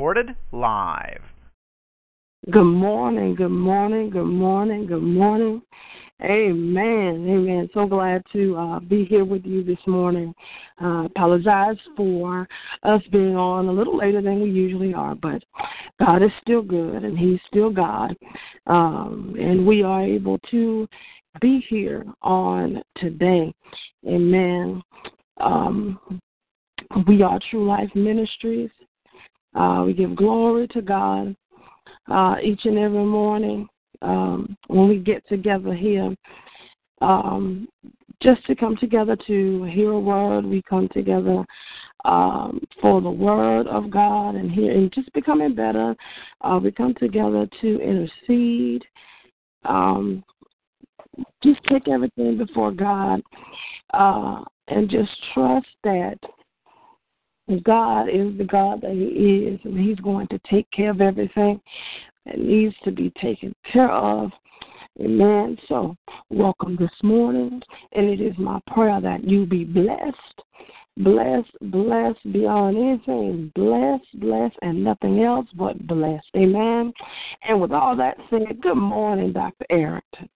Recorded live. Good morning, good morning, good morning, good morning. Amen. Amen. So glad to uh, be here with you this morning. Uh, apologize for us being on a little later than we usually are, but God is still good and He's still God. Um, and we are able to be here on today. Amen. Um, we are True Life Ministries. Uh, we give glory to God uh, each and every morning um, when we get together here, um, just to come together to hear a word. We come together um, for the word of God and and just becoming better. Uh, we come together to intercede. Um, just take everything before God uh, and just trust that God is the God that He is, and He's going to take care of everything that needs to be taken care of. Amen. So, welcome this morning, and it is my prayer that you be blessed, blessed, blessed beyond anything, blessed, blessed, and nothing else but blessed. Amen. And with all that said, good morning, Dr. Arrington.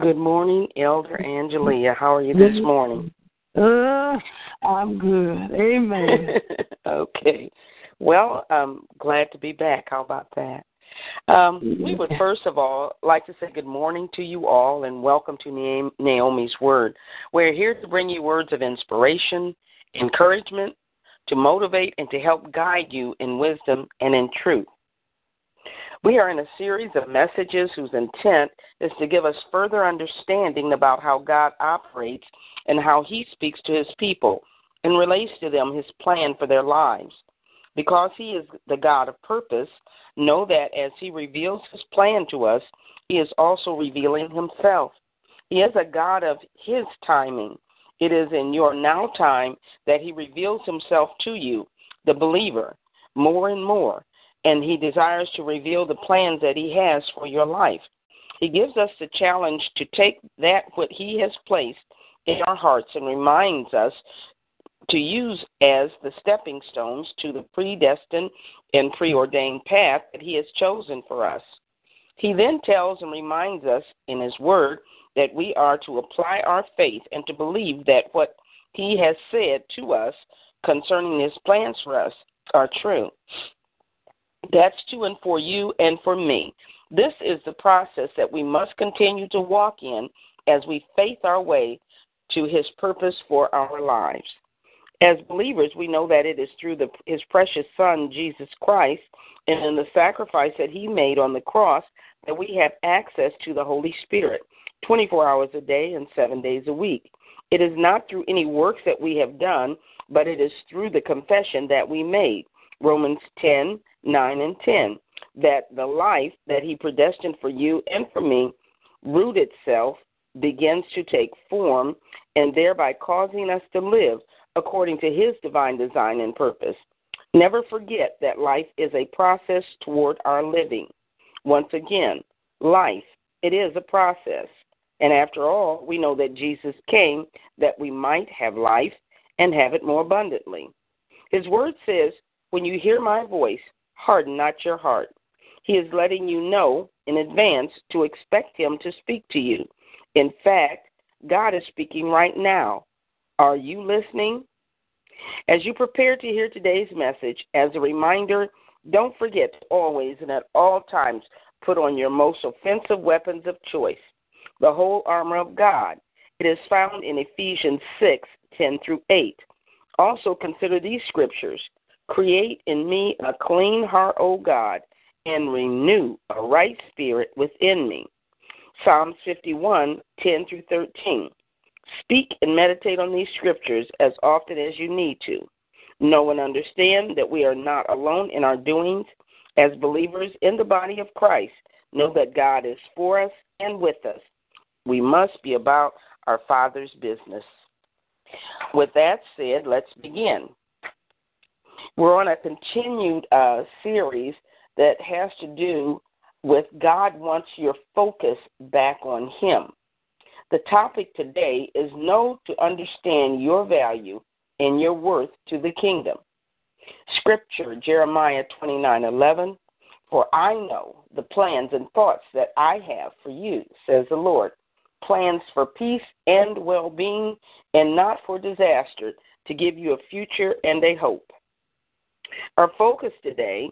Good morning, Elder Angelia. How are you this morning? Uh, I'm good. Amen. okay. Well, I'm glad to be back. How about that? Um, we would first of all like to say good morning to you all and welcome to Naomi's Word. We're here to bring you words of inspiration, encouragement, to motivate, and to help guide you in wisdom and in truth. We are in a series of messages whose intent is to give us further understanding about how God operates and how He speaks to His people and relates to them His plan for their lives. Because He is the God of purpose, know that as He reveals His plan to us, He is also revealing Himself. He is a God of His timing. It is in your now time that He reveals Himself to you, the believer, more and more and He desires to reveal the plans that He has for your life. He gives us the challenge to take that what He has placed in our hearts and reminds us to use as the stepping stones to the predestined and preordained path that He has chosen for us. He then tells and reminds us in His Word that we are to apply our faith and to believe that what He has said to us concerning His plans for us are true. That's to and for you and for me. This is the process that we must continue to walk in as we faith our way to His purpose for our lives. As believers, we know that it is through the, His precious Son, Jesus Christ, and in the sacrifice that He made on the cross that we have access to the Holy Spirit 24 hours a day and seven days a week. It is not through any works that we have done, but it is through the confession that we made. Romans 10 9 and 10 that the life that he predestined for you and for me root itself begins to take form and thereby causing us to live according to his divine design and purpose. Never forget that life is a process toward our living. Once again, life, it is a process. And after all, we know that Jesus came that we might have life and have it more abundantly. His word says, When you hear my voice, harden not your heart. He is letting you know in advance to expect Him to speak to you. In fact, God is speaking right now. Are you listening? As you prepare to hear today's message, as a reminder, don't forget to always and at all times put on your most offensive weapons of choice, the whole armor of God. It is found in Ephesians 6 10 through 8. Also, consider these scriptures Create in me a clean heart, O God, and renew a right spirit within me. Psalms 51, 10 through 13. Speak and meditate on these scriptures as often as you need to. Know and understand that we are not alone in our doings. As believers in the body of Christ, know that God is for us and with us. We must be about our Father's business. With that said, let's begin. We're on a continued uh, series that has to do with God wants your focus back on Him. The topic today is know to understand your value and your worth to the kingdom. Scripture, Jeremiah 29:11, For I know the plans and thoughts that I have for you, says the Lord, plans for peace and well-being and not for disaster, to give you a future and a hope. Our focus today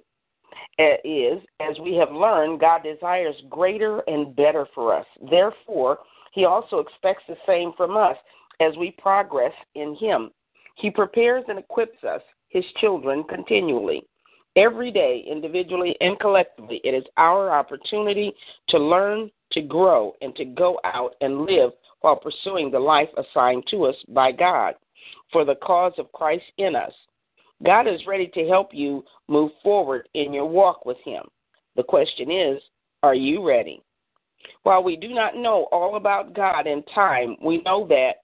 is, as we have learned, God desires greater and better for us. Therefore, He also expects the same from us as we progress in Him. He prepares and equips us, His children, continually. Every day, individually and collectively, it is our opportunity to learn, to grow, and to go out and live while pursuing the life assigned to us by God for the cause of Christ in us. God is ready to help you move forward in your walk with Him. The question is, are you ready? While we do not know all about God in time, we know that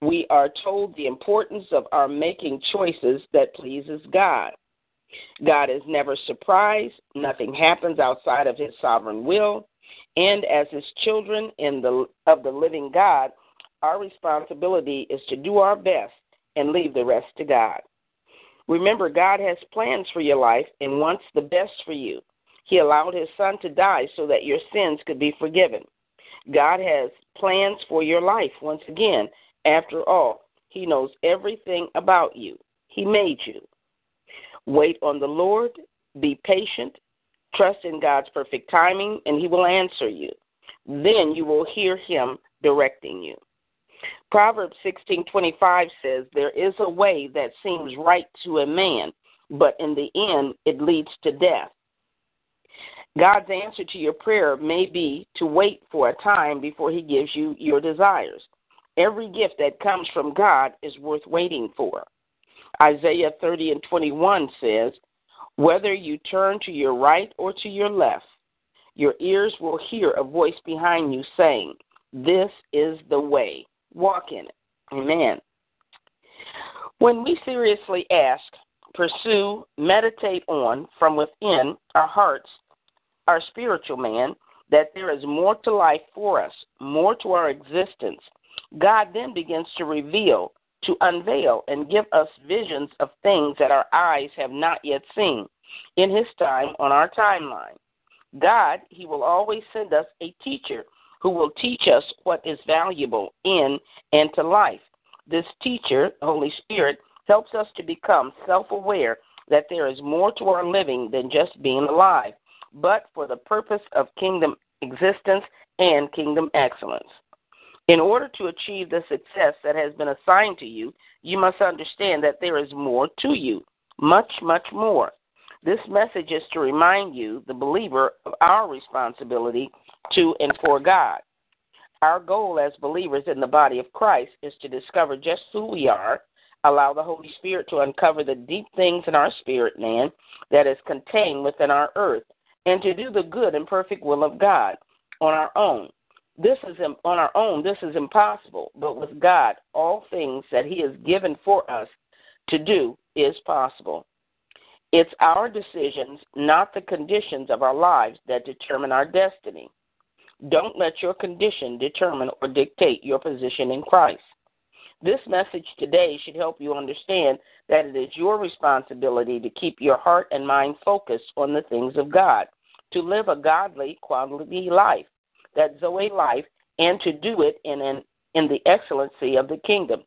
we are told the importance of our making choices that pleases God. God is never surprised. Nothing happens outside of his sovereign will. And as his children in the of the living God, our responsibility is to do our best and leave the rest to God. Remember, God has plans for your life and wants the best for you. He allowed his son to die so that your sins could be forgiven. God has plans for your life once again. After all, he knows everything about you. He made you. Wait on the Lord, be patient, trust in God's perfect timing, and he will answer you. Then you will hear him directing you. Proverbs 16:25 says, "There is a way that seems right to a man, but in the end it leads to death." God's answer to your prayer may be to wait for a time before he gives you your desires. Every gift that comes from God is worth waiting for. Isaiah 30 and 21 says, Whether you turn to your right or to your left, your ears will hear a voice behind you saying, This is the way walk in it. Amen. When we seriously ask, pursue, meditate on from within our hearts, our spiritual man, that there is more to life for us, more to our existence, God then begins to reveal, to unveil, and give us visions of things that our eyes have not yet seen in His time on our timeline. God, He will always send us a teacher who will teach us what is valuable in and to life. This teacher, Holy Spirit, helps us to become self aware that there is more to our living than just being alive, but for the purpose of kingdom existence and kingdom excellence. In order to achieve the success that has been assigned to you, you must understand that there is more to you, much, much more. This message is to remind you, the believer, of our responsibility to and for God. Our goal as believers in the body of Christ is to discover just who we are, allow the Holy Spirit to uncover the deep things in our spirit man that is contained within our earth, and to do the good and perfect will of God on our own. This is on our own. This is impossible, but with God, all things that He has given for us to do is possible. It's our decisions, not the conditions of our lives, that determine our destiny. Don't let your condition determine or dictate your position in Christ. This message today should help you understand that it is your responsibility to keep your heart and mind focused on the things of God, to live a godly quality life, that Zoe life, and to do it in an in the excellency of the kingdom.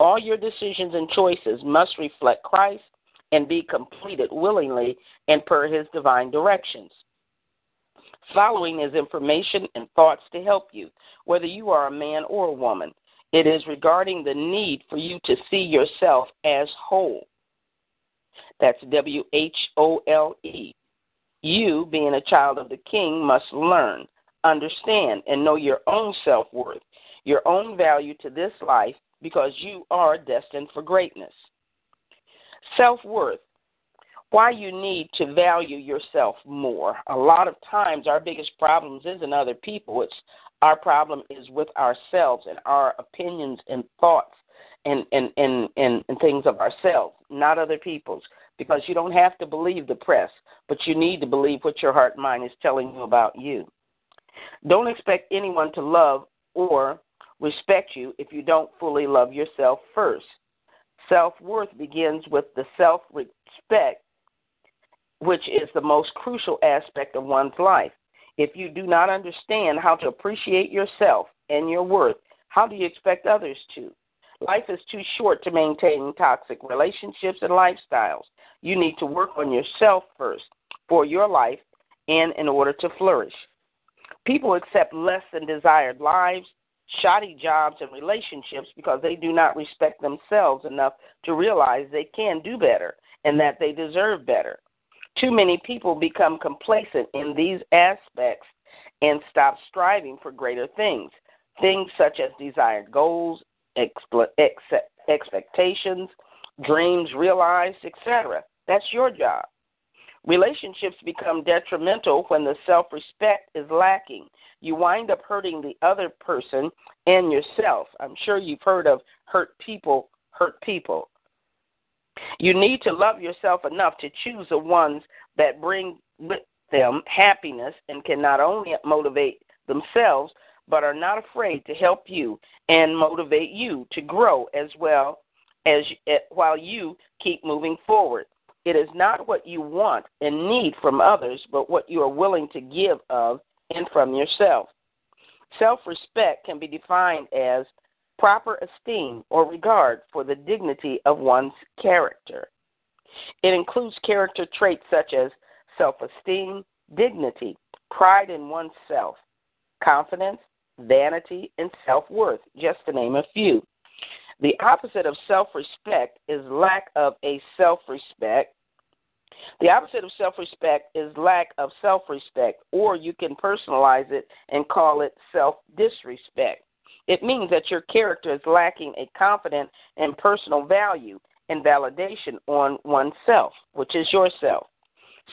All your decisions and choices must reflect Christ and be completed willingly and per his divine directions. Following is information and thoughts to help you, whether you are a man or a woman. It is regarding the need for you to see yourself as whole. That's W H O L E. You, being a child of the King, must learn, understand, and know your own self worth. your own value to this life because you are destined for greatness. Self worth. Why you need to value yourself more. A lot of times, our biggest problems isn't other people, it's our problem is with ourselves and our opinions and thoughts and, and, and, and, and things of ourselves, not other people's. Because you don't have to believe the press, but you need to believe what your heart and mind is telling you about you. Don't expect anyone to love or respect you if you don't fully love yourself first. Self worth begins with the self respect, which is the most crucial aspect of one's life. If you do not understand how to appreciate yourself and your worth, how do you expect others to? Life is too short to maintain toxic relationships and lifestyles. You need to work on yourself first for your life and in order to flourish. People accept less than desired lives, shoddy jobs, and relationships because they do not respect themselves enough to realize they can do better and that they deserve better. Too many people become complacent in these aspects and stop striving for greater things. Things such as desired goals, expectations, dreams realized, etc. That's your job. Relationships become detrimental when the self respect is lacking. You wind up hurting the other person and yourself. I'm sure you've heard of hurt people hurt people. You need to love yourself enough to choose the ones that bring with them happiness and can not only motivate themselves, but are not afraid to help you and motivate you to grow as well as eh, while you keep moving forward. It is not what you want and need from others, but what you are willing to give of and from yourself. Self respect can be defined as proper esteem or regard for the dignity of one's character. It includes character traits such as self esteem, dignity, pride in oneself, confidence, vanity, and self worth, just to name a few. The opposite of self respect is lack of a self respect. The opposite of self respect is lack of self respect, or you can personalize it and call it self disrespect. It means that your character is lacking a confident and personal value and validation on oneself, which is yourself.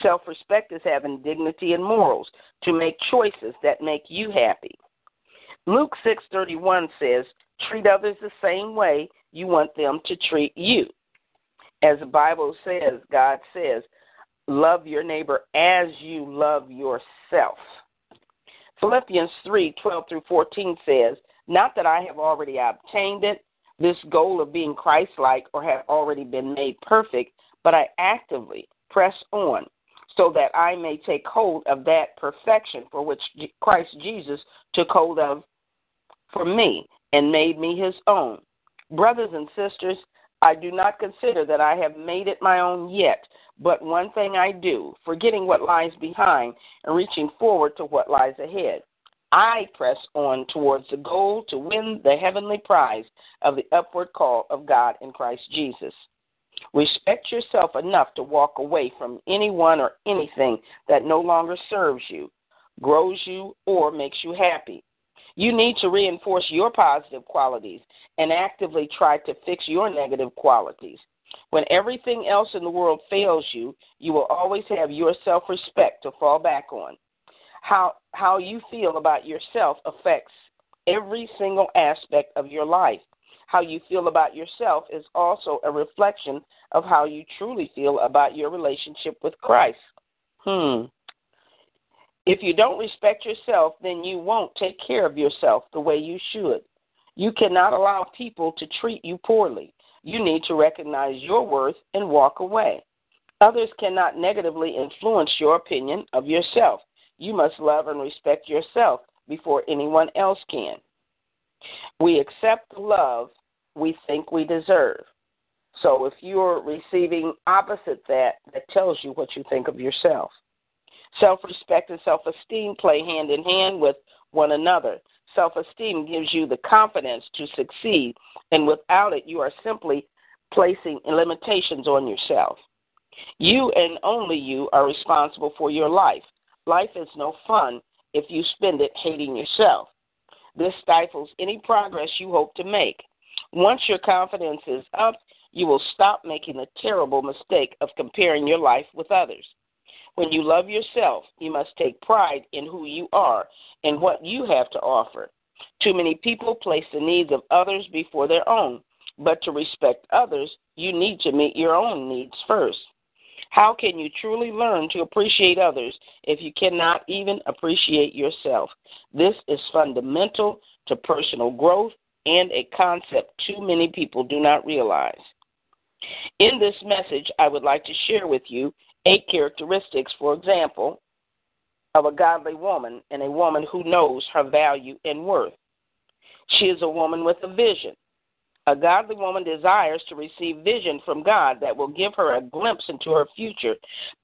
Self respect is having dignity and morals to make choices that make you happy. Luke 6:31 says, "Treat others the same way you want them to treat you." As the Bible says, God says, "Love your neighbor as you love yourself." Philippians 3:12 through 14 says, "Not that I have already obtained it, this goal of being Christ-like or have already been made perfect, but I actively press on so that I may take hold of that perfection for which Christ Jesus took hold of for me and made me his own. Brothers and sisters, I do not consider that I have made it my own yet, but one thing I do, forgetting what lies behind and reaching forward to what lies ahead. I press on towards the goal to win the heavenly prize of the upward call of God in Christ Jesus. Respect yourself enough to walk away from anyone or anything that no longer serves you, grows you, or makes you happy. You need to reinforce your positive qualities and actively try to fix your negative qualities. When everything else in the world fails you, you will always have your self respect to fall back on. How, how you feel about yourself affects every single aspect of your life. How you feel about yourself is also a reflection of how you truly feel about your relationship with Christ. Hmm. If you don't respect yourself, then you won't take care of yourself the way you should. You cannot allow people to treat you poorly. You need to recognize your worth and walk away. Others cannot negatively influence your opinion of yourself. You must love and respect yourself before anyone else can. We accept the love we think we deserve. So if you're receiving opposite that, that tells you what you think of yourself. Self respect and self esteem play hand in hand with one another. Self esteem gives you the confidence to succeed, and without it, you are simply placing limitations on yourself. You and only you are responsible for your life. Life is no fun if you spend it hating yourself. This stifles any progress you hope to make. Once your confidence is up, you will stop making the terrible mistake of comparing your life with others. When you love yourself, you must take pride in who you are and what you have to offer. Too many people place the needs of others before their own, but to respect others, you need to meet your own needs first. How can you truly learn to appreciate others if you cannot even appreciate yourself? This is fundamental to personal growth and a concept too many people do not realize. In this message, I would like to share with you eight characteristics, for example, of a godly woman and a woman who knows her value and worth. She is a woman with a vision. A godly woman desires to receive vision from God that will give her a glimpse into her future.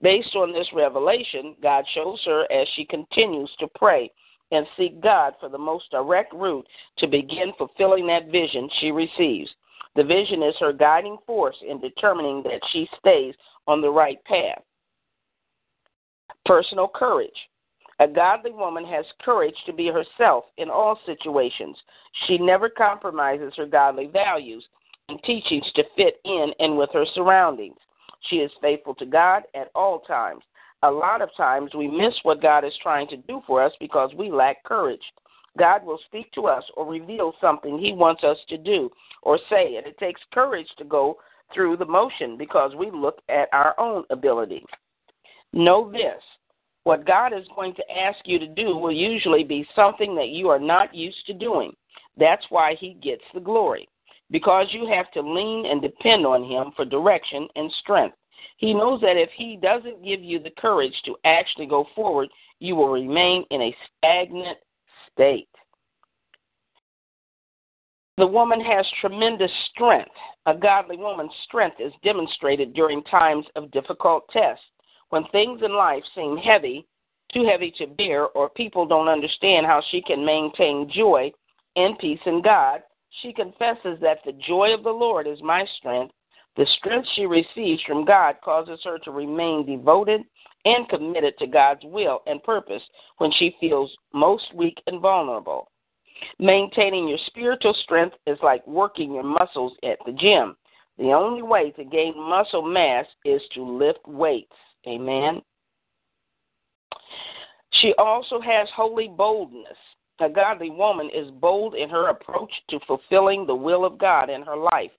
Based on this revelation, God shows her as she continues to pray and seek God for the most direct route to begin fulfilling that vision she receives. The vision is her guiding force in determining that she stays on the right path. Personal courage. A godly woman has courage to be herself in all situations. She never compromises her godly values and teachings to fit in and with her surroundings. She is faithful to God at all times. A lot of times we miss what God is trying to do for us because we lack courage. God will speak to us or reveal something He wants us to do or say, and it takes courage to go through the motion because we look at our own ability. Know this what God is going to ask you to do will usually be something that you are not used to doing. That's why He gets the glory, because you have to lean and depend on Him for direction and strength. He knows that if He doesn't give you the courage to actually go forward, you will remain in a stagnant state. The woman has tremendous strength. A godly woman's strength is demonstrated during times of difficult tests. When things in life seem heavy, too heavy to bear, or people don't understand how she can maintain joy and peace in God, she confesses that the joy of the Lord is my strength. The strength she receives from God causes her to remain devoted and committed to God's will and purpose when she feels most weak and vulnerable. Maintaining your spiritual strength is like working your muscles at the gym. The only way to gain muscle mass is to lift weights. Amen. She also has holy boldness. A godly woman is bold in her approach to fulfilling the will of God in her life.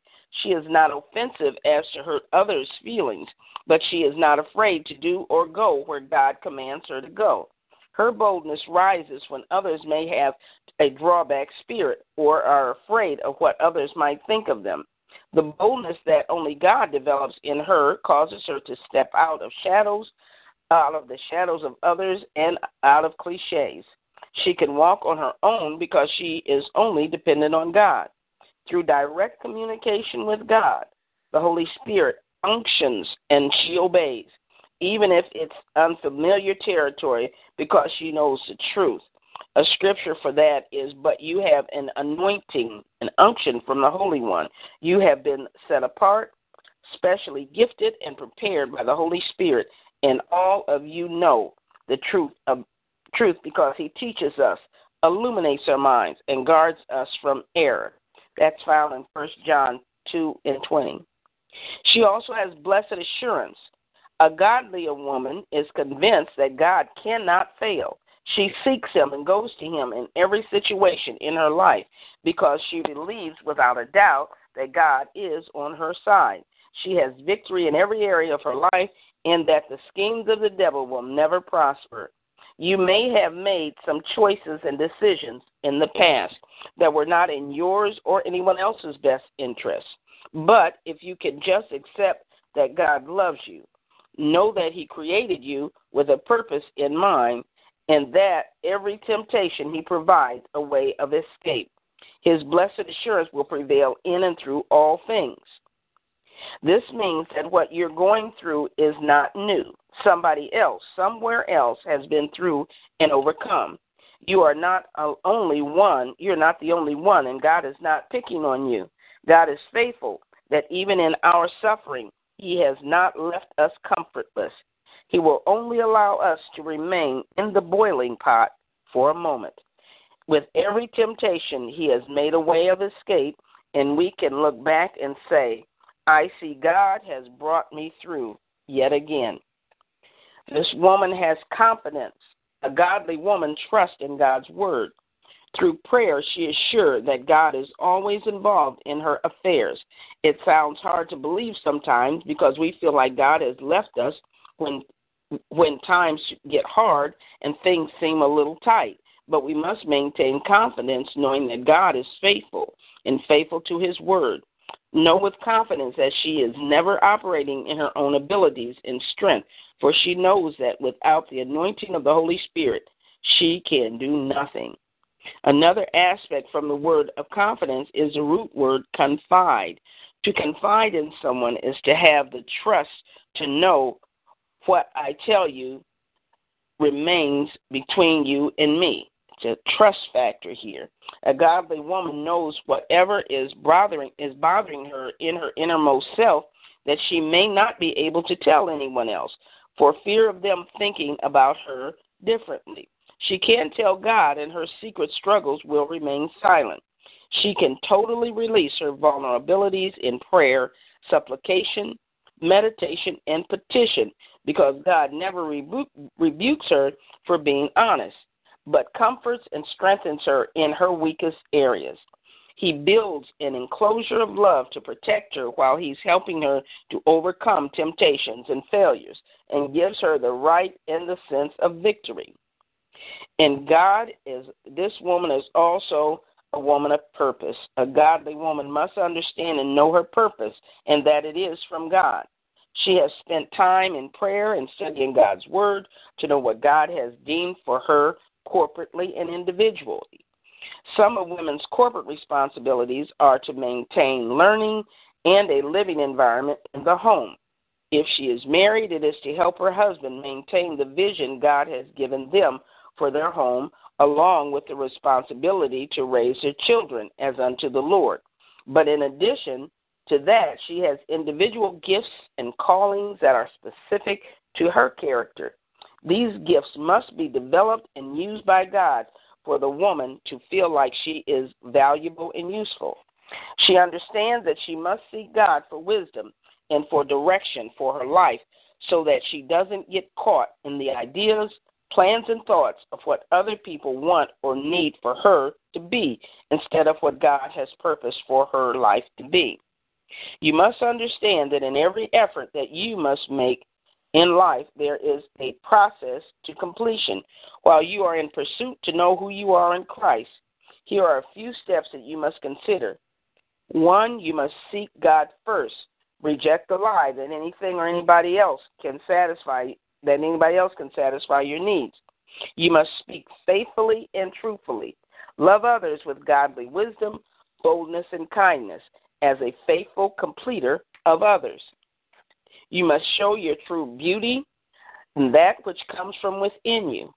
She is not offensive as to hurt others' feelings, but she is not afraid to do or go where God commands her to go. Her boldness rises when others may have a drawback spirit or are afraid of what others might think of them. The boldness that only God develops in her causes her to step out of shadows, out of the shadows of others, and out of cliches. She can walk on her own because she is only dependent on God. Through direct communication with God, the Holy Spirit unctions and she obeys, even if it's unfamiliar territory, because she knows the truth. A scripture for that is, But you have an anointing, an unction from the Holy One. You have been set apart, specially gifted, and prepared by the Holy Spirit, and all of you know the truth of truth because He teaches us, illuminates our minds, and guards us from error. That's found in 1 John 2 and 20. She also has blessed assurance. A godly woman is convinced that God cannot fail. She seeks Him and goes to Him in every situation in her life because she believes without a doubt that God is on her side. She has victory in every area of her life and that the schemes of the devil will never prosper. You may have made some choices and decisions in the past that were not in yours or anyone else's best interest. But if you can just accept that God loves you, know that He created you with a purpose in mind, and that every temptation He provides a way of escape. His blessed assurance will prevail in and through all things. This means that what you're going through is not new. Somebody else, somewhere else, has been through and overcome. You are not only one, you're not the only one, and God is not picking on you. God is faithful that even in our suffering, He has not left us comfortless. He will only allow us to remain in the boiling pot for a moment. With every temptation, He has made a way of escape, and we can look back and say, I see God has brought me through yet again. This woman has confidence. A godly woman trusts in God's word. Through prayer, she is sure that God is always involved in her affairs. It sounds hard to believe sometimes because we feel like God has left us when when times get hard and things seem a little tight. But we must maintain confidence knowing that God is faithful and faithful to his word. Know with confidence that she is never operating in her own abilities and strength, for she knows that without the anointing of the Holy Spirit, she can do nothing. Another aspect from the word of confidence is the root word confide. To confide in someone is to have the trust to know what I tell you remains between you and me. It's a trust factor here. A godly woman knows whatever is bothering is bothering her in her innermost self that she may not be able to tell anyone else for fear of them thinking about her differently. She can tell God, and her secret struggles will remain silent. She can totally release her vulnerabilities in prayer, supplication, meditation, and petition because God never rebu- rebukes her for being honest, but comforts and strengthens her in her weakest areas. He builds an enclosure of love to protect her while he's helping her to overcome temptations and failures and gives her the right and the sense of victory. And God is, this woman is also a woman of purpose. A godly woman must understand and know her purpose and that it is from God. She has spent time in prayer and studying God's Word to know what God has deemed for her corporately and individually. Some of women's corporate responsibilities are to maintain learning and a living environment in the home. If she is married, it is to help her husband maintain the vision God has given them for their home, along with the responsibility to raise their children as unto the Lord. But in addition to that, she has individual gifts and callings that are specific to her character. These gifts must be developed and used by God for the woman to feel like she is valuable and useful. She understands that she must seek God for wisdom and for direction for her life so that she doesn't get caught in the ideas, plans, and thoughts of what other people want or need for her to be instead of what God has purposed for her life to be. You must understand that in every effort that you must make in life, there is a process to completion. While you are in pursuit to know who you are in Christ, here are a few steps that you must consider. One, you must seek God first. Reject the lie that anything or anybody else can satisfy that anybody else can satisfy your needs. You must speak faithfully and truthfully. Love others with godly wisdom, boldness, and kindness as a faithful completer of others. You must show your true beauty and that which comes from within you.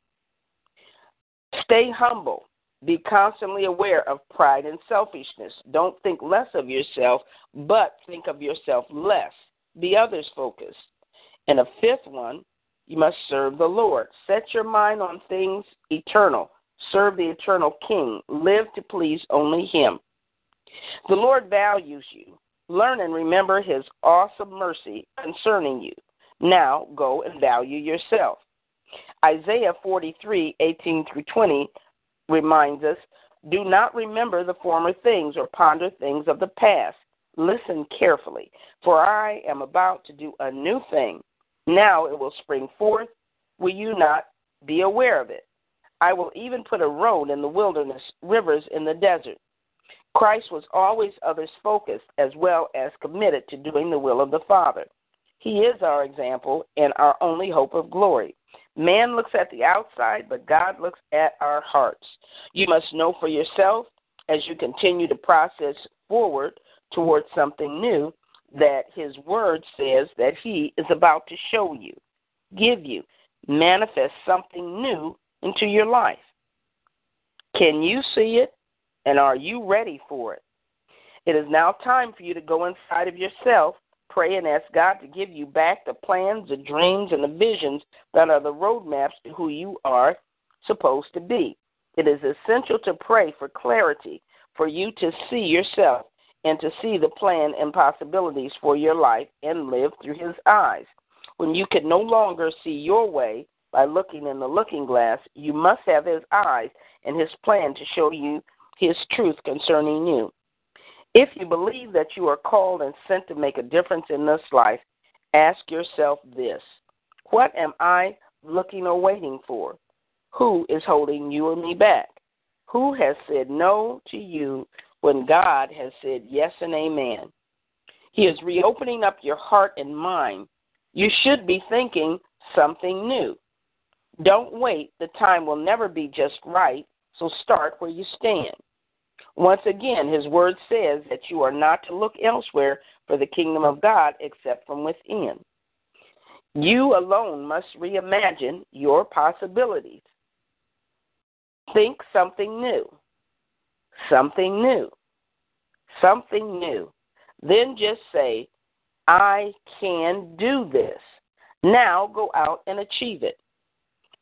Stay humble. Be constantly aware of pride and selfishness. Don't think less of yourself, but think of yourself less. Be others focused. And a fifth one, you must serve the Lord. Set your mind on things eternal. Serve the eternal King. Live to please only Him. The Lord values you. Learn and remember his awesome mercy concerning you. Now go and value yourself. Isaiah 43, 18 through 20 reminds us do not remember the former things or ponder things of the past. Listen carefully, for I am about to do a new thing. Now it will spring forth. Will you not be aware of it? I will even put a road in the wilderness, rivers in the desert. Christ was always others focused as well as committed to doing the will of the Father. He is our example and our only hope of glory. Man looks at the outside, but God looks at our hearts. You must know for yourself as you continue to process forward towards something new that His Word says that He is about to show you, give you, manifest something new into your life. Can you see it? And are you ready for it? It is now time for you to go inside of yourself, pray, and ask God to give you back the plans, the dreams, and the visions that are the roadmaps to who you are supposed to be. It is essential to pray for clarity, for you to see yourself and to see the plan and possibilities for your life and live through His eyes. When you can no longer see your way by looking in the looking glass, you must have His eyes and His plan to show you His truth concerning you. If you believe that you are called and sent to make a difference in this life, ask yourself this What am I looking or waiting for? Who is holding you or me back? Who has said no to you when God has said yes and amen? He is reopening up your heart and mind. You should be thinking something new. Don't wait. The time will never be just right, so start where you stand. Once again, his word says that you are not to look elsewhere for the kingdom of God except from within. You alone must reimagine your possibilities. Think something new. Something new. Something new. Then just say, I can do this. Now go out and achieve it.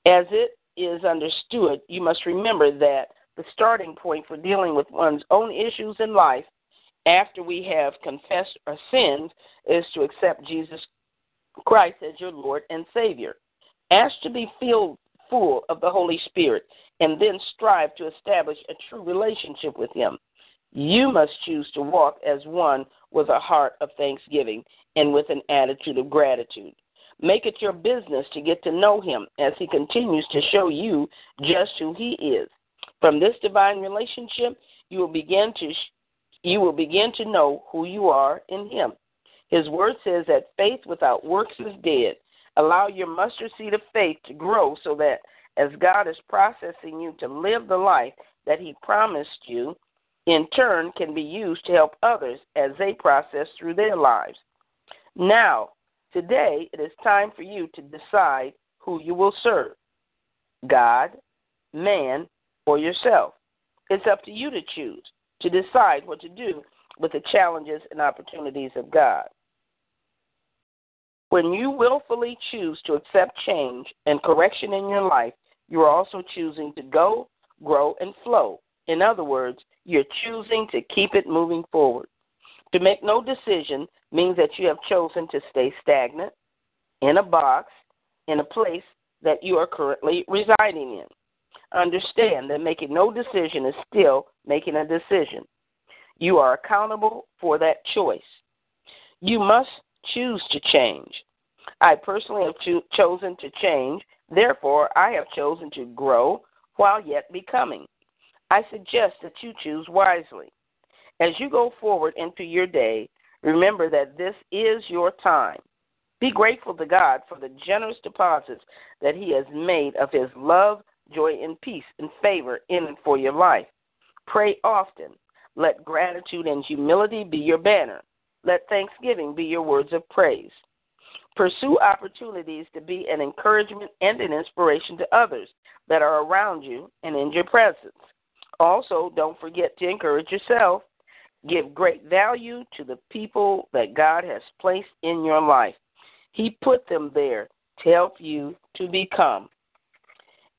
As it is understood, you must remember that the starting point for dealing with one's own issues in life after we have confessed our sins is to accept Jesus Christ as your Lord and Savior. Ask to be filled full of the Holy Spirit and then strive to establish a true relationship with Him. You must choose to walk as one with a heart of thanksgiving and with an attitude of gratitude. Make it your business to get to know Him as He continues to show you just who He is. From this divine relationship, you will begin to you will begin to know who you are in Him. His word says that faith without works is dead. Allow your mustard seed of faith to grow so that as God is processing you to live the life that He promised you, in turn can be used to help others as they process through their lives. Now, today, it is time for you to decide who you will serve God, man, or yourself. It's up to you to choose, to decide what to do with the challenges and opportunities of God. When you willfully choose to accept change and correction in your life, you are also choosing to go, grow, and flow. In other words, you're choosing to keep it moving forward. To make no decision means that you have chosen to stay stagnant, in a box, in a place that you are currently residing in. Understand that making no decision is still making a decision. You are accountable for that choice. You must choose to change. I personally have cho- chosen to change, therefore, I have chosen to grow while yet becoming. I suggest that you choose wisely. As you go forward into your day, remember that this is your time. Be grateful to God for the generous deposits that He has made of His love, joy, and peace and favor in and for your life. Pray often. Let gratitude and humility be your banner. Let thanksgiving be your words of praise. Pursue opportunities to be an encouragement and an inspiration to others that are around you and in your presence. Also, don't forget to encourage yourself. Give great value to the people that God has placed in your life. He put them there to help you to become.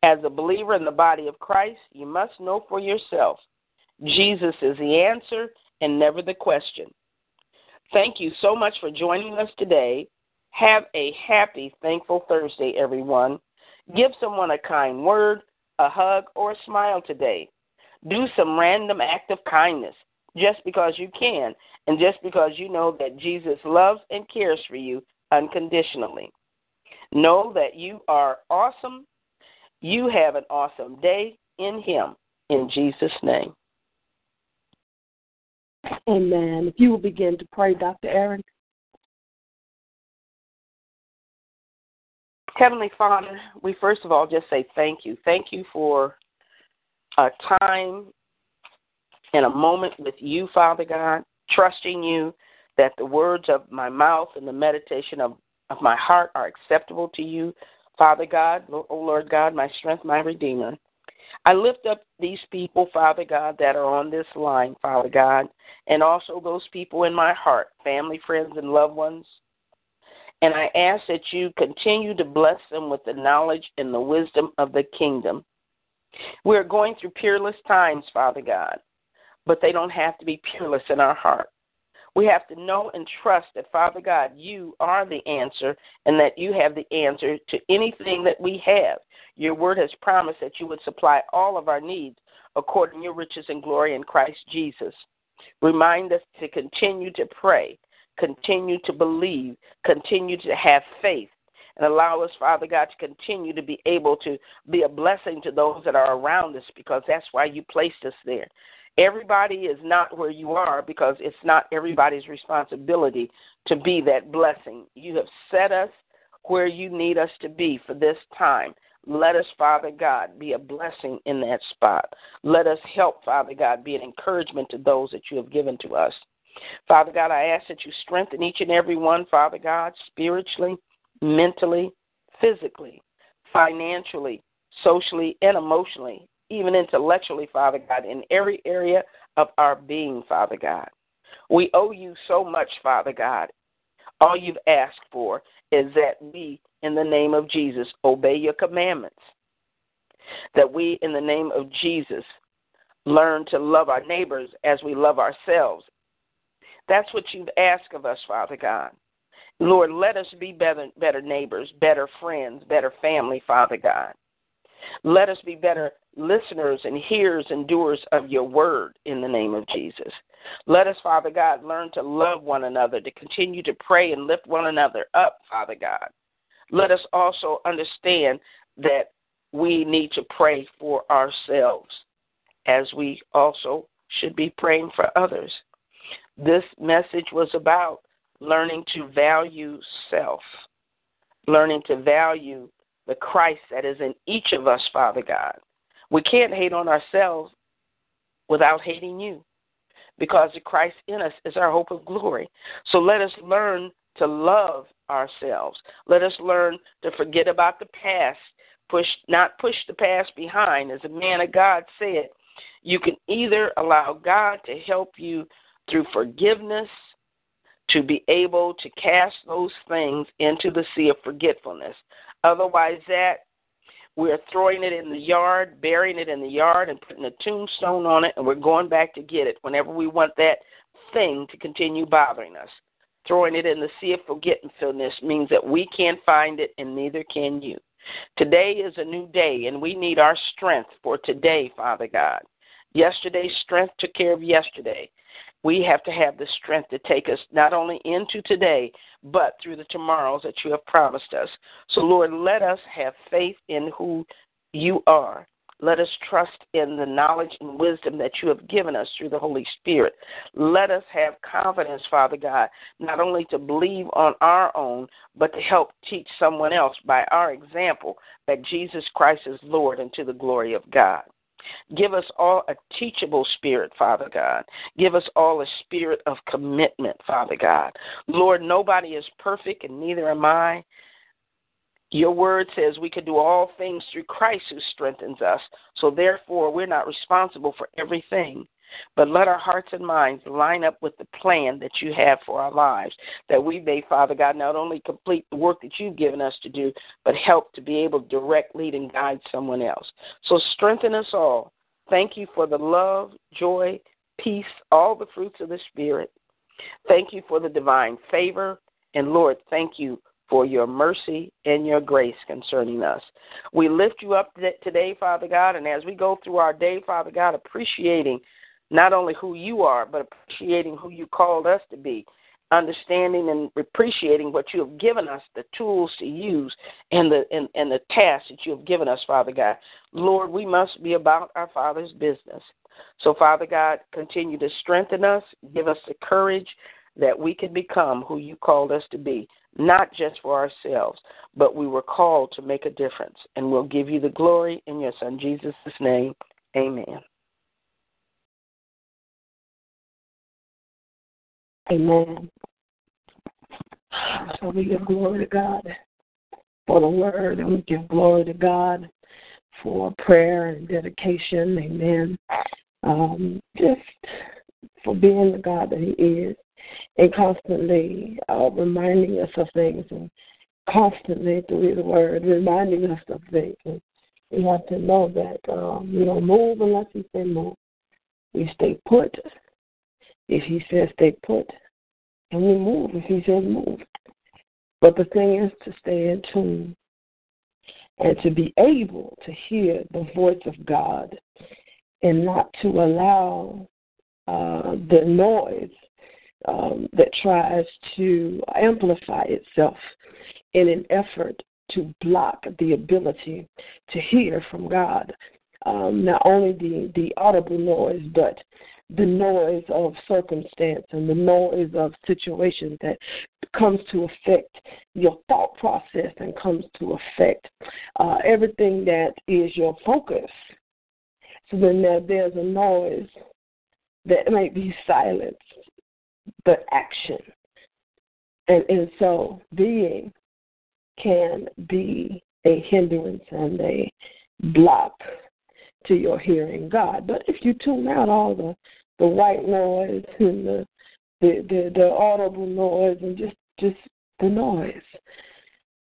As a believer in the body of Christ, you must know for yourself Jesus is the answer and never the question. Thank you so much for joining us today. Have a happy, thankful Thursday, everyone. Give someone a kind word, a hug, or a smile today. Do some random act of kindness just because you can and just because you know that Jesus loves and cares for you unconditionally. Know that you are awesome. You have an awesome day in Him. In Jesus' name. Amen. If you will begin to pray, Dr. Aaron. Heavenly Father, we first of all just say thank you. Thank you for a time and a moment with you, Father God, trusting you that the words of my mouth and the meditation of, of my heart are acceptable to you, Father God, O Lord God, my strength, my Redeemer. I lift up these people, Father God, that are on this line, Father God, and also those people in my heart, family, friends, and loved ones. And I ask that you continue to bless them with the knowledge and the wisdom of the kingdom. We're going through peerless times, Father God, but they don't have to be peerless in our heart. We have to know and trust that, Father God, you are the answer and that you have the answer to anything that we have. Your word has promised that you would supply all of our needs according to your riches and glory in Christ Jesus. Remind us to continue to pray, continue to believe, continue to have faith, and allow us, Father God, to continue to be able to be a blessing to those that are around us because that's why you placed us there. Everybody is not where you are because it's not everybody's responsibility to be that blessing. You have set us where you need us to be for this time. Let us, Father God, be a blessing in that spot. Let us help, Father God, be an encouragement to those that you have given to us. Father God, I ask that you strengthen each and every one, Father God, spiritually, mentally, physically, financially, socially, and emotionally, even intellectually, Father God, in every area of our being, Father God. We owe you so much, Father God. All you've asked for is that we, in the name of Jesus, obey your commandments. That we, in the name of Jesus, learn to love our neighbors as we love ourselves. That's what you've asked of us, Father God. Lord, let us be better, better neighbors, better friends, better family, Father God. Let us be better listeners and hearers and doers of your word in the name of Jesus. Let us, Father God, learn to love one another, to continue to pray and lift one another up, Father God. Let us also understand that we need to pray for ourselves as we also should be praying for others. This message was about learning to value self, learning to value the Christ that is in each of us, Father God. We can't hate on ourselves without hating you because the Christ in us is our hope of glory. So let us learn to love ourselves. Let us learn to forget about the past, push not push the past behind. As a man of God said, you can either allow God to help you through forgiveness to be able to cast those things into the sea of forgetfulness. Otherwise, that we're throwing it in the yard, burying it in the yard, and putting a tombstone on it, and we're going back to get it whenever we want that thing to continue bothering us. Throwing it in the sea of forgetfulness means that we can't find it, and neither can you. Today is a new day, and we need our strength for today, Father God. Yesterday's strength took care of yesterday we have to have the strength to take us not only into today, but through the tomorrows that you have promised us. So, Lord, let us have faith in who you are. Let us trust in the knowledge and wisdom that you have given us through the Holy Spirit. Let us have confidence, Father God, not only to believe on our own, but to help teach someone else by our example that Jesus Christ is Lord and to the glory of God. Give us all a teachable spirit, Father God. Give us all a spirit of commitment, Father God. Lord, nobody is perfect, and neither am I. Your word says we can do all things through Christ who strengthens us. So, therefore, we're not responsible for everything. But let our hearts and minds line up with the plan that you have for our lives, that we may, Father God, not only complete the work that you've given us to do, but help to be able to direct, lead, and guide someone else. So strengthen us all. Thank you for the love, joy, peace, all the fruits of the Spirit. Thank you for the divine favor. And Lord, thank you for your mercy and your grace concerning us. We lift you up today, Father God, and as we go through our day, Father God, appreciating not only who you are, but appreciating who you called us to be, understanding and appreciating what you have given us, the tools to use, and the and, and the tasks that you have given us, Father God. Lord, we must be about our Father's business. So, Father God, continue to strengthen us, give us the courage that we can become who you called us to be, not just for ourselves, but we were called to make a difference. And we'll give you the glory in your Son Jesus' name. Amen. Amen. So we give glory to God for the word, and we give glory to God for prayer and dedication. Amen. Um, just for being the God that He is, and constantly uh, reminding us of things, and constantly through His Word reminding us of things. And, We have to know that um, we don't move unless He says move. We stay put if He says stay put, and we move if He says move. But the thing is to stay in tune and to be able to hear the voice of God and not to allow uh, the noise um, that tries to amplify itself in an effort to block the ability to hear from God. Um, not only the, the audible noise, but the noise of circumstance and the noise of situations that comes to affect your thought process and comes to affect uh, everything that is your focus. So then there, there's a noise that may be silence, but action. And, and so being can be a hindrance and a block to your hearing God. But if you tune out all the the white noise and the the the, the audible noise and just just the noise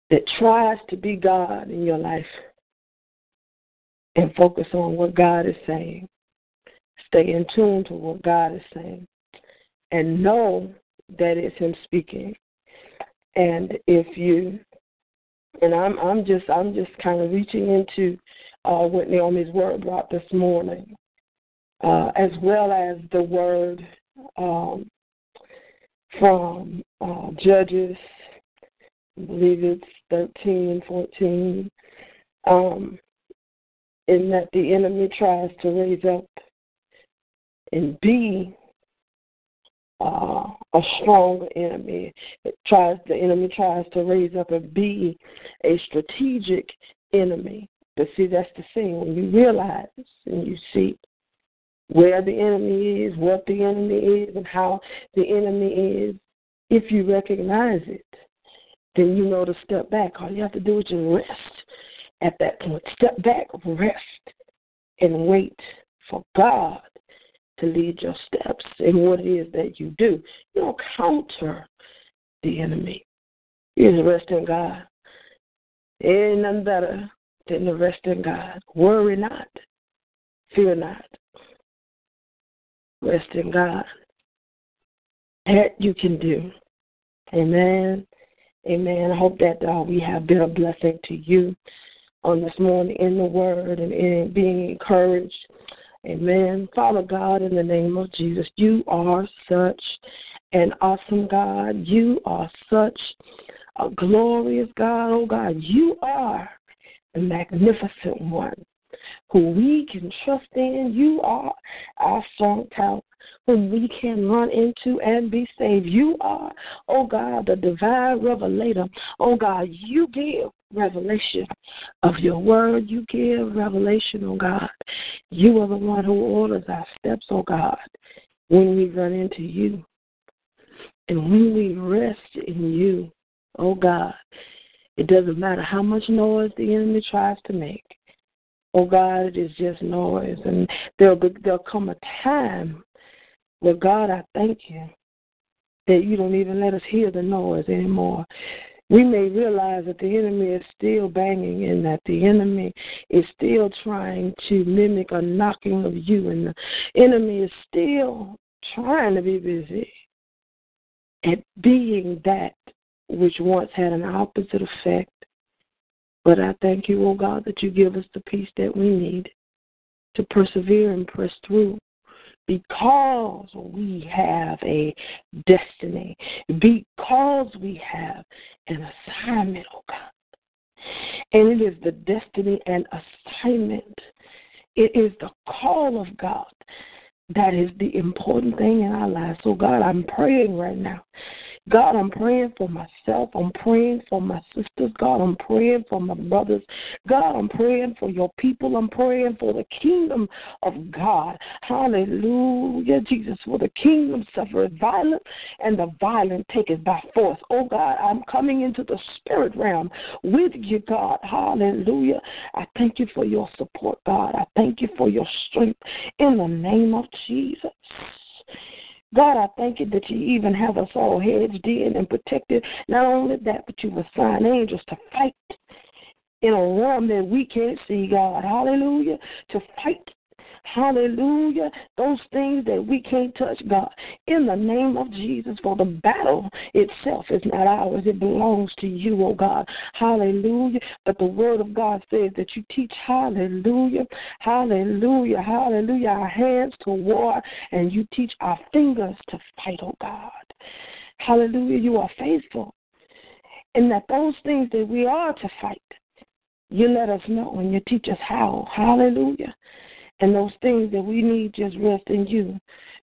that tries to be God in your life and focus on what God is saying. Stay in tune to what God is saying and know that it's Him speaking. And if you and I'm I'm just I'm just kind of reaching into uh, what Naomi's word brought this morning, uh, as well as the word um, from uh, Judges, I believe it's 13 and 14, um, in that the enemy tries to raise up and be uh, a strong enemy. It tries the enemy tries to raise up and be a strategic enemy. But see, that's the thing when you realize and you see where the enemy is, what the enemy is, and how the enemy is. If you recognize it, then you know to step back. All you have to do is just rest at that point. Step back, rest, and wait for God to lead your steps in what it is that you do. You don't counter the enemy. You just rest in God. Ain't nothing better than the rest in God. Worry not. Fear not. Rest in God. That you can do. Amen. Amen. I hope that uh, we have been a blessing to you on this morning in the Word and in being encouraged Amen. Father God, in the name of Jesus, you are such an awesome God. You are such a glorious God. Oh God, you are the magnificent one who we can trust in. You are our strong tower whom we can run into and be saved. You are, oh God, the divine revelator. Oh God, you give revelation of your word. You give revelation, oh God. You are the one who orders our steps, oh God, when we run into you. And when we rest in you, oh God, it doesn't matter how much noise the enemy tries to make. Oh God, it is just noise. And there'll, be, there'll come a time where God, I thank you that you don't even let us hear the noise anymore. We may realize that the enemy is still banging and that the enemy is still trying to mimic a knocking of you, and the enemy is still trying to be busy at being that which once had an opposite effect. But I thank you, oh God, that you give us the peace that we need to persevere and press through because we have a destiny, because we have an assignment, oh God. And it is the destiny and assignment, it is the call of God that is the important thing in our lives. So, God, I'm praying right now God, I'm praying for myself. I'm praying for my sisters. God, I'm praying for my brothers. God, I'm praying for your people. I'm praying for the kingdom of God. Hallelujah, Jesus. For the kingdom suffereth violence, and the violent take it by force. Oh, God, I'm coming into the spirit realm with you, God. Hallelujah. I thank you for your support, God. I thank you for your strength in the name of Jesus. God, I thank you that you even have us all hedged in and protected. Not only that, but you've assigned angels to fight in a realm that we can't see, God. Hallelujah. To fight Hallelujah. Those things that we can't touch, God. In the name of Jesus, for the battle itself is not ours. It belongs to you, oh God. Hallelujah. But the word of God says that you teach, hallelujah, hallelujah, hallelujah, our hands to war and you teach our fingers to fight, oh God. Hallelujah. You are faithful. And that those things that we are to fight, you let us know and you teach us how. Hallelujah. And those things that we need just rest in you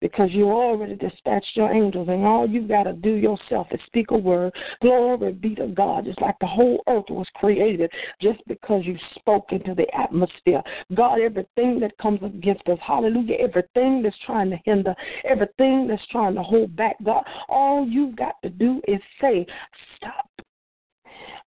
because you already dispatched your angels, and all you got to do yourself is speak a word. Glory be to God. Just like the whole earth was created just because you spoke into the atmosphere. God, everything that comes against us, hallelujah, everything that's trying to hinder, everything that's trying to hold back, God, all you've got to do is say, Stop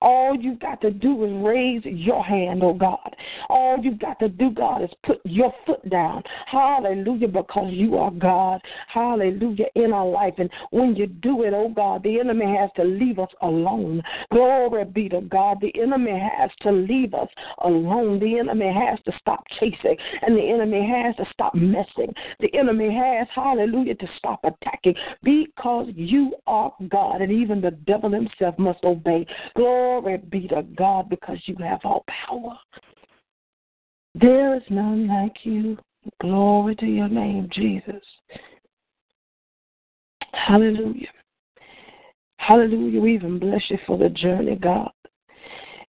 all you've got to do is raise your hand, oh God. All you've got to do, God, is put your foot down. Hallelujah, because you are God. Hallelujah, in our life. And when you do it, oh God, the enemy has to leave us alone. Glory be to God. The enemy has to leave us alone. The enemy has to stop chasing, and the enemy has to stop messing. The enemy has, hallelujah, to stop attacking because you are God, and even the devil himself must obey. Glory Glory be to God because you have all power. There is none like you. Glory to your name, Jesus. Hallelujah. Hallelujah. We even bless you for the journey, God.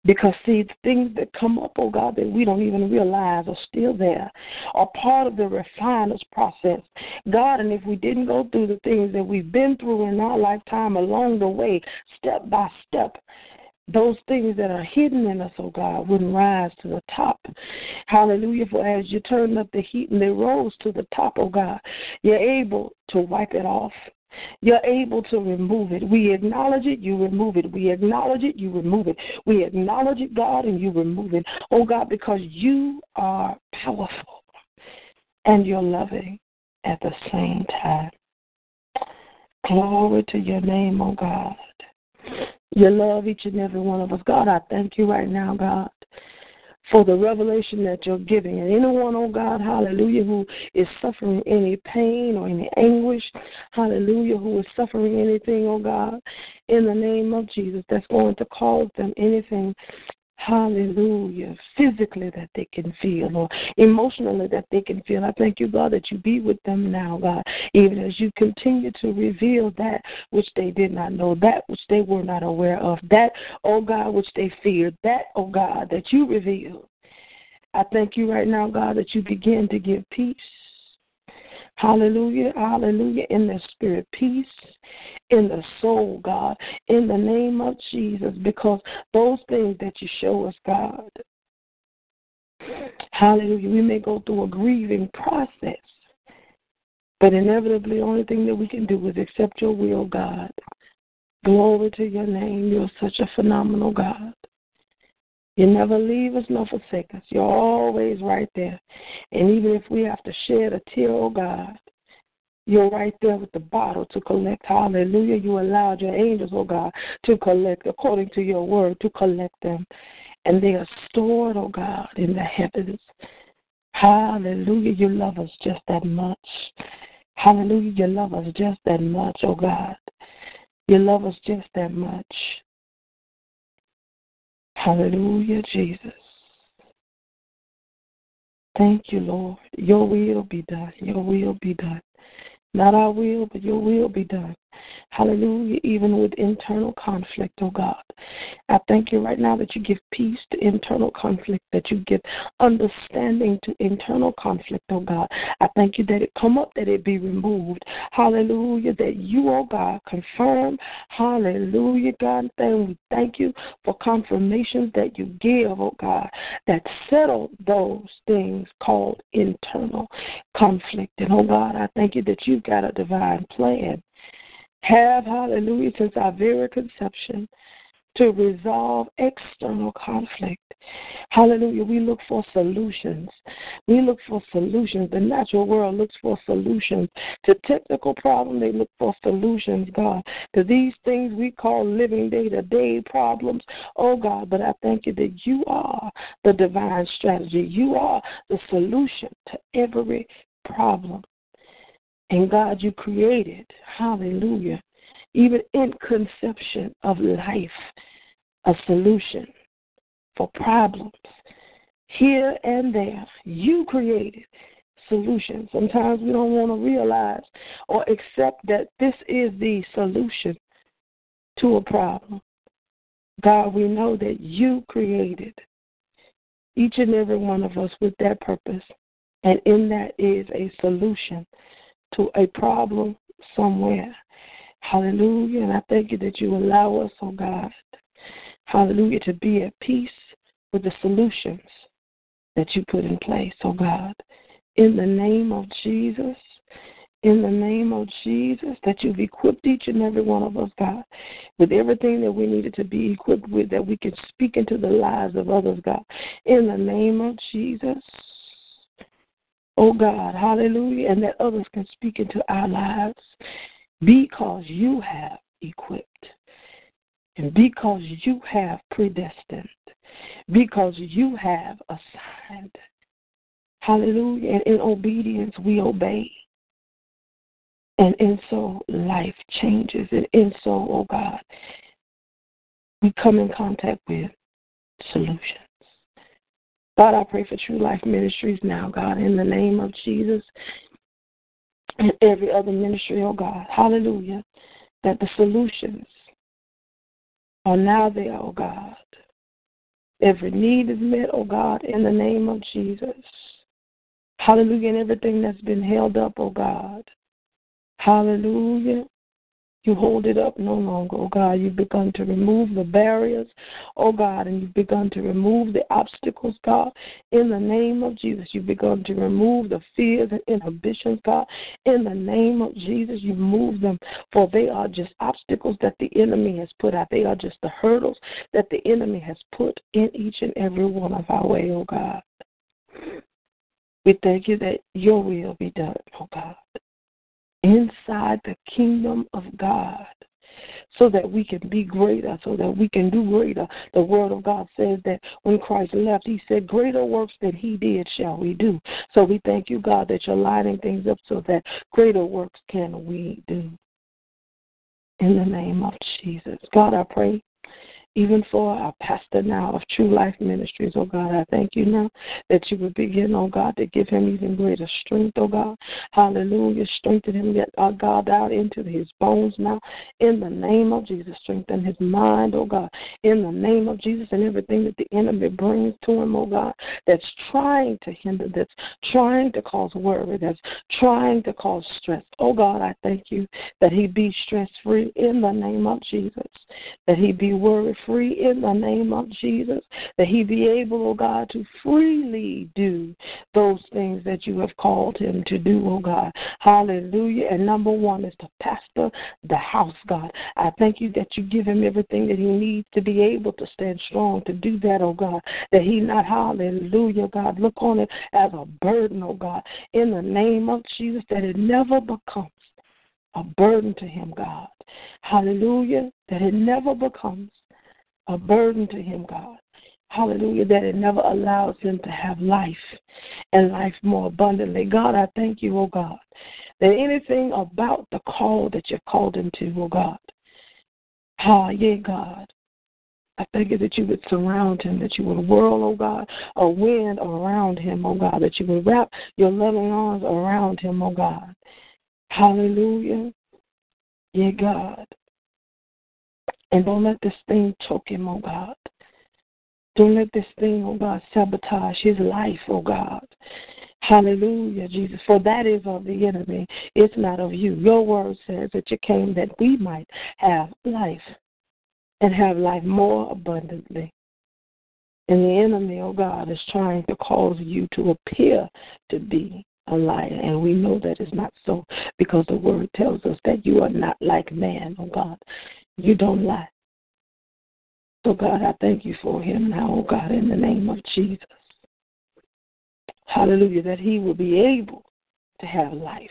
Because, see, the things that come up, oh God, that we don't even realize are still there, are part of the refiner's process. God, and if we didn't go through the things that we've been through in our lifetime along the way, step by step, those things that are hidden in us, oh God, wouldn't rise to the top. Hallelujah. For as you turn up the heat and they rose to the top, oh God, you're able to wipe it off. You're able to remove it. We acknowledge it, you remove it. We acknowledge it, you remove it. We acknowledge it, God, and you remove it. Oh God, because you are powerful and you're loving at the same time. Glory to your name, oh God. You love each and every one of us. God, I thank you right now, God, for the revelation that you're giving. And anyone, oh God, hallelujah, who is suffering any pain or any anguish, hallelujah, who is suffering anything, oh God, in the name of Jesus, that's going to cause them anything hallelujah, physically that they can feel or emotionally that they can feel. I thank you, God, that you be with them now, God, even as you continue to reveal that which they did not know, that which they were not aware of, that, oh God, which they feared, that, oh God, that you revealed. I thank you right now, God, that you begin to give peace. Hallelujah, hallelujah, in the spirit, peace in the soul, God, in the name of Jesus, because those things that you show us, God, hallelujah, we may go through a grieving process, but inevitably, the only thing that we can do is accept your will, God. Glory to your name. You're such a phenomenal God. You never leave us nor forsake us. You're always right there. And even if we have to shed a tear, oh God, you're right there with the bottle to collect. Hallelujah. You allowed your angels, oh God, to collect according to your word, to collect them. And they are stored, oh God, in the heavens. Hallelujah. You love us just that much. Hallelujah. You love us just that much, oh God. You love us just that much. Hallelujah, Jesus. Thank you, Lord. Your will be done. Your will be done. Not our will, but your will be done. Hallelujah. Even with internal conflict, oh God. I thank you right now that you give peace to internal conflict, that you give understanding to internal conflict, oh God. I thank you that it come up, that it be removed. Hallelujah. That you, oh God, confirm. Hallelujah, God. And we thank you for confirmations that you give, oh God, that settle those things called internal conflict. And oh God, I thank you that you've got a divine plan have, hallelujah, since our very conception to resolve external conflict. Hallelujah. We look for solutions. We look for solutions. The natural world looks for solutions. To technical problems, they look for solutions, God. To these things we call living day to day problems, oh God. But I thank you that you are the divine strategy. You are the solution to every problem. And God, you created, hallelujah, even in conception of life, a solution for problems. Here and there, you created solutions. Sometimes we don't want to realize or accept that this is the solution to a problem. God, we know that you created each and every one of us with that purpose, and in that is a solution to a problem somewhere. Hallelujah. And I thank you that you allow us, oh God, hallelujah, to be at peace with the solutions that you put in place, oh God. In the name of Jesus, in the name of Jesus, that you've equipped each and every one of us, God, with everything that we needed to be equipped with, that we can speak into the lives of others, God. In the name of Jesus, oh God, hallelujah, and that others can speak into our lives because you have equipped and because you have predestined, because you have assigned. Hallelujah. And in obedience, we obey. And in so, life changes. And in so, oh God, we come in contact with solutions. God, I pray for True Life Ministries now, God, in the name of Jesus and every other ministry, oh God. Hallelujah. That the solutions are now there, oh God. Every need is met, oh God, in the name of Jesus. Hallelujah. And everything that's been held up, oh God. Hallelujah. You hold it up no longer, oh God. You've begun to remove the barriers, oh God, and you've begun to remove the obstacles, God. In the name of Jesus, you've begun to remove the fears and inhibitions, God. In the name of Jesus, you move them, for they are just obstacles that the enemy has put out. They are just the hurdles that the enemy has put in each and every one of our way, oh God. We thank you that your will be done, oh God inside the kingdom of God so that we can be greater, so that we can do greater. The Word of God says that when Christ left, He said, Greater works than He did shall we do. So we thank you, God, that you're lining things up so that greater works can we do. In the name of Jesus. God, I pray even for our pastor now of True Life Ministries, oh God. I thank you now that you would begin, oh God, to give him even greater strength, oh God. Hallelujah. Strengthen him, get our uh, God out into his bones now. In the name of Jesus, strengthen his mind, oh God. In the name of Jesus, and everything that the enemy brings to him, oh God, that's trying to hinder, that's trying to cause worry, that's trying to cause stress. Oh God, I thank you that he be stress free in the name of Jesus, that he be worry free in the name of Jesus, that he be able, oh God, to freely do those things that you have called him to do, oh God. Hallelujah. And number one is to pastor the house, God. I thank you that you give him everything that he needs to be able to stand strong to do that, oh God. That he not, hallelujah, God, look on it as a burden, oh God. In the name of Jesus, that it never becomes a burden to him, God. Hallelujah. That it never becomes a burden to him, God. Hallelujah, that it never allows him to have life and life more abundantly. God, I thank you, oh God, that anything about the call that you've called him to, oh God, ah, yeah, God, I thank you that you would surround him, that you would whirl, oh God, a wind around him, oh God, that you would wrap your loving arms around him, oh God. Hallelujah. Yeah, God. And don't let this thing choke him, oh God. Don't let this thing, oh God, sabotage his life, oh God. Hallelujah, Jesus. For that is of the enemy. It's not of you. Your word says that you came that we might have life and have life more abundantly. And the enemy, oh God, is trying to cause you to appear to be a liar. And we know that is not so because the word tells us that you are not like man, oh God. You don't lie. So, God, I thank you for him now, oh God, in the name of Jesus. Hallelujah, that he will be able to have life.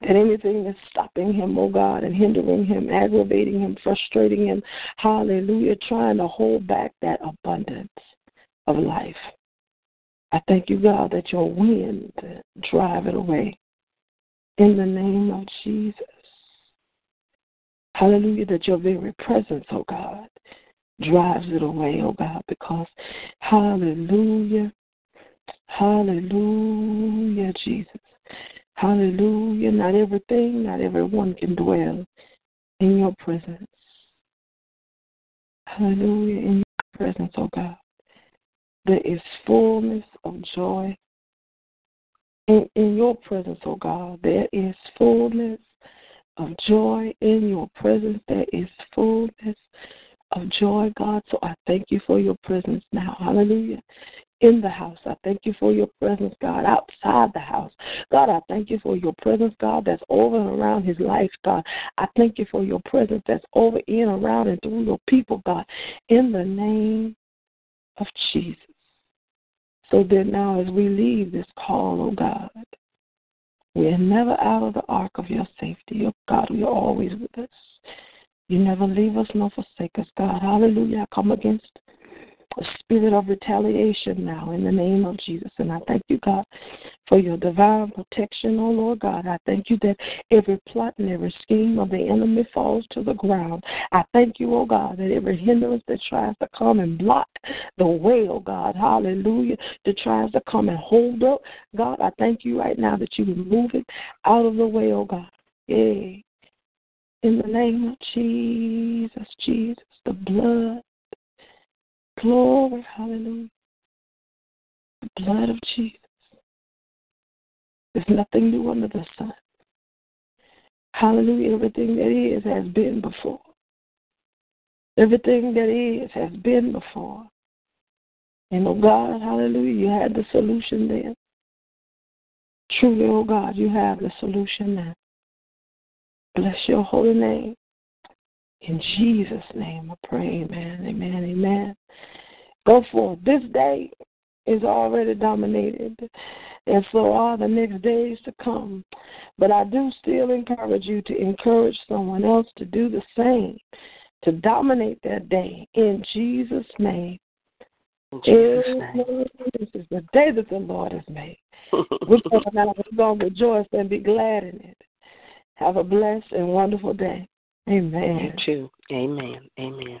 That anything that's stopping him, oh God, and hindering him, aggravating him, frustrating him, hallelujah, trying to hold back that abundance of life. I thank you, God, that your wind drive it away. In the name of Jesus. Hallelujah, that your very presence, oh God, drives it away, oh God, because hallelujah, hallelujah, Jesus. Hallelujah. Not everything, not everyone can dwell in your presence. Hallelujah. In your presence, oh God. There is fullness of joy. In, in your presence, oh God, there is fullness of joy in your presence. There is fullness of joy, God. So I thank you for your presence now. Hallelujah in the house. I thank you for your presence, God, outside the house. God, I thank you for your presence, God, that's over and around his life, God. I thank you for your presence that's over, in, around, and through your people, God, in the name of Jesus. So then now, as we leave this call, oh God, we're never out of the ark of your safety. Oh God, We are always with us. You never leave us nor forsake us, God. Hallelujah. Come against a spirit of retaliation now in the name of Jesus. And I thank you, God, for your divine protection, oh Lord God. I thank you that every plot and every scheme of the enemy falls to the ground. I thank you, oh God, that every hindrance that tries to come and block the way, oh God, hallelujah, that tries to come and hold up, God, I thank you right now that you remove it out of the way, oh God. Yay. In the name of Jesus, Jesus, the blood Glory, hallelujah. The blood of Jesus. There's nothing new under the sun. Hallelujah. Everything that is has been before. Everything that is has been before. And oh God, hallelujah, you had the solution then. Truly, oh God, you have the solution now. Bless your holy name. In Jesus' name I pray, amen, amen, amen. Go forth. This day is already dominated, and so are the next days to come. But I do still encourage you to encourage someone else to do the same, to dominate that day in Jesus' name. Jesus name. This is the day that the Lord has made. We're going to rejoice and be glad in it. Have a blessed and wonderful day. Amen. You too. Amen. Amen.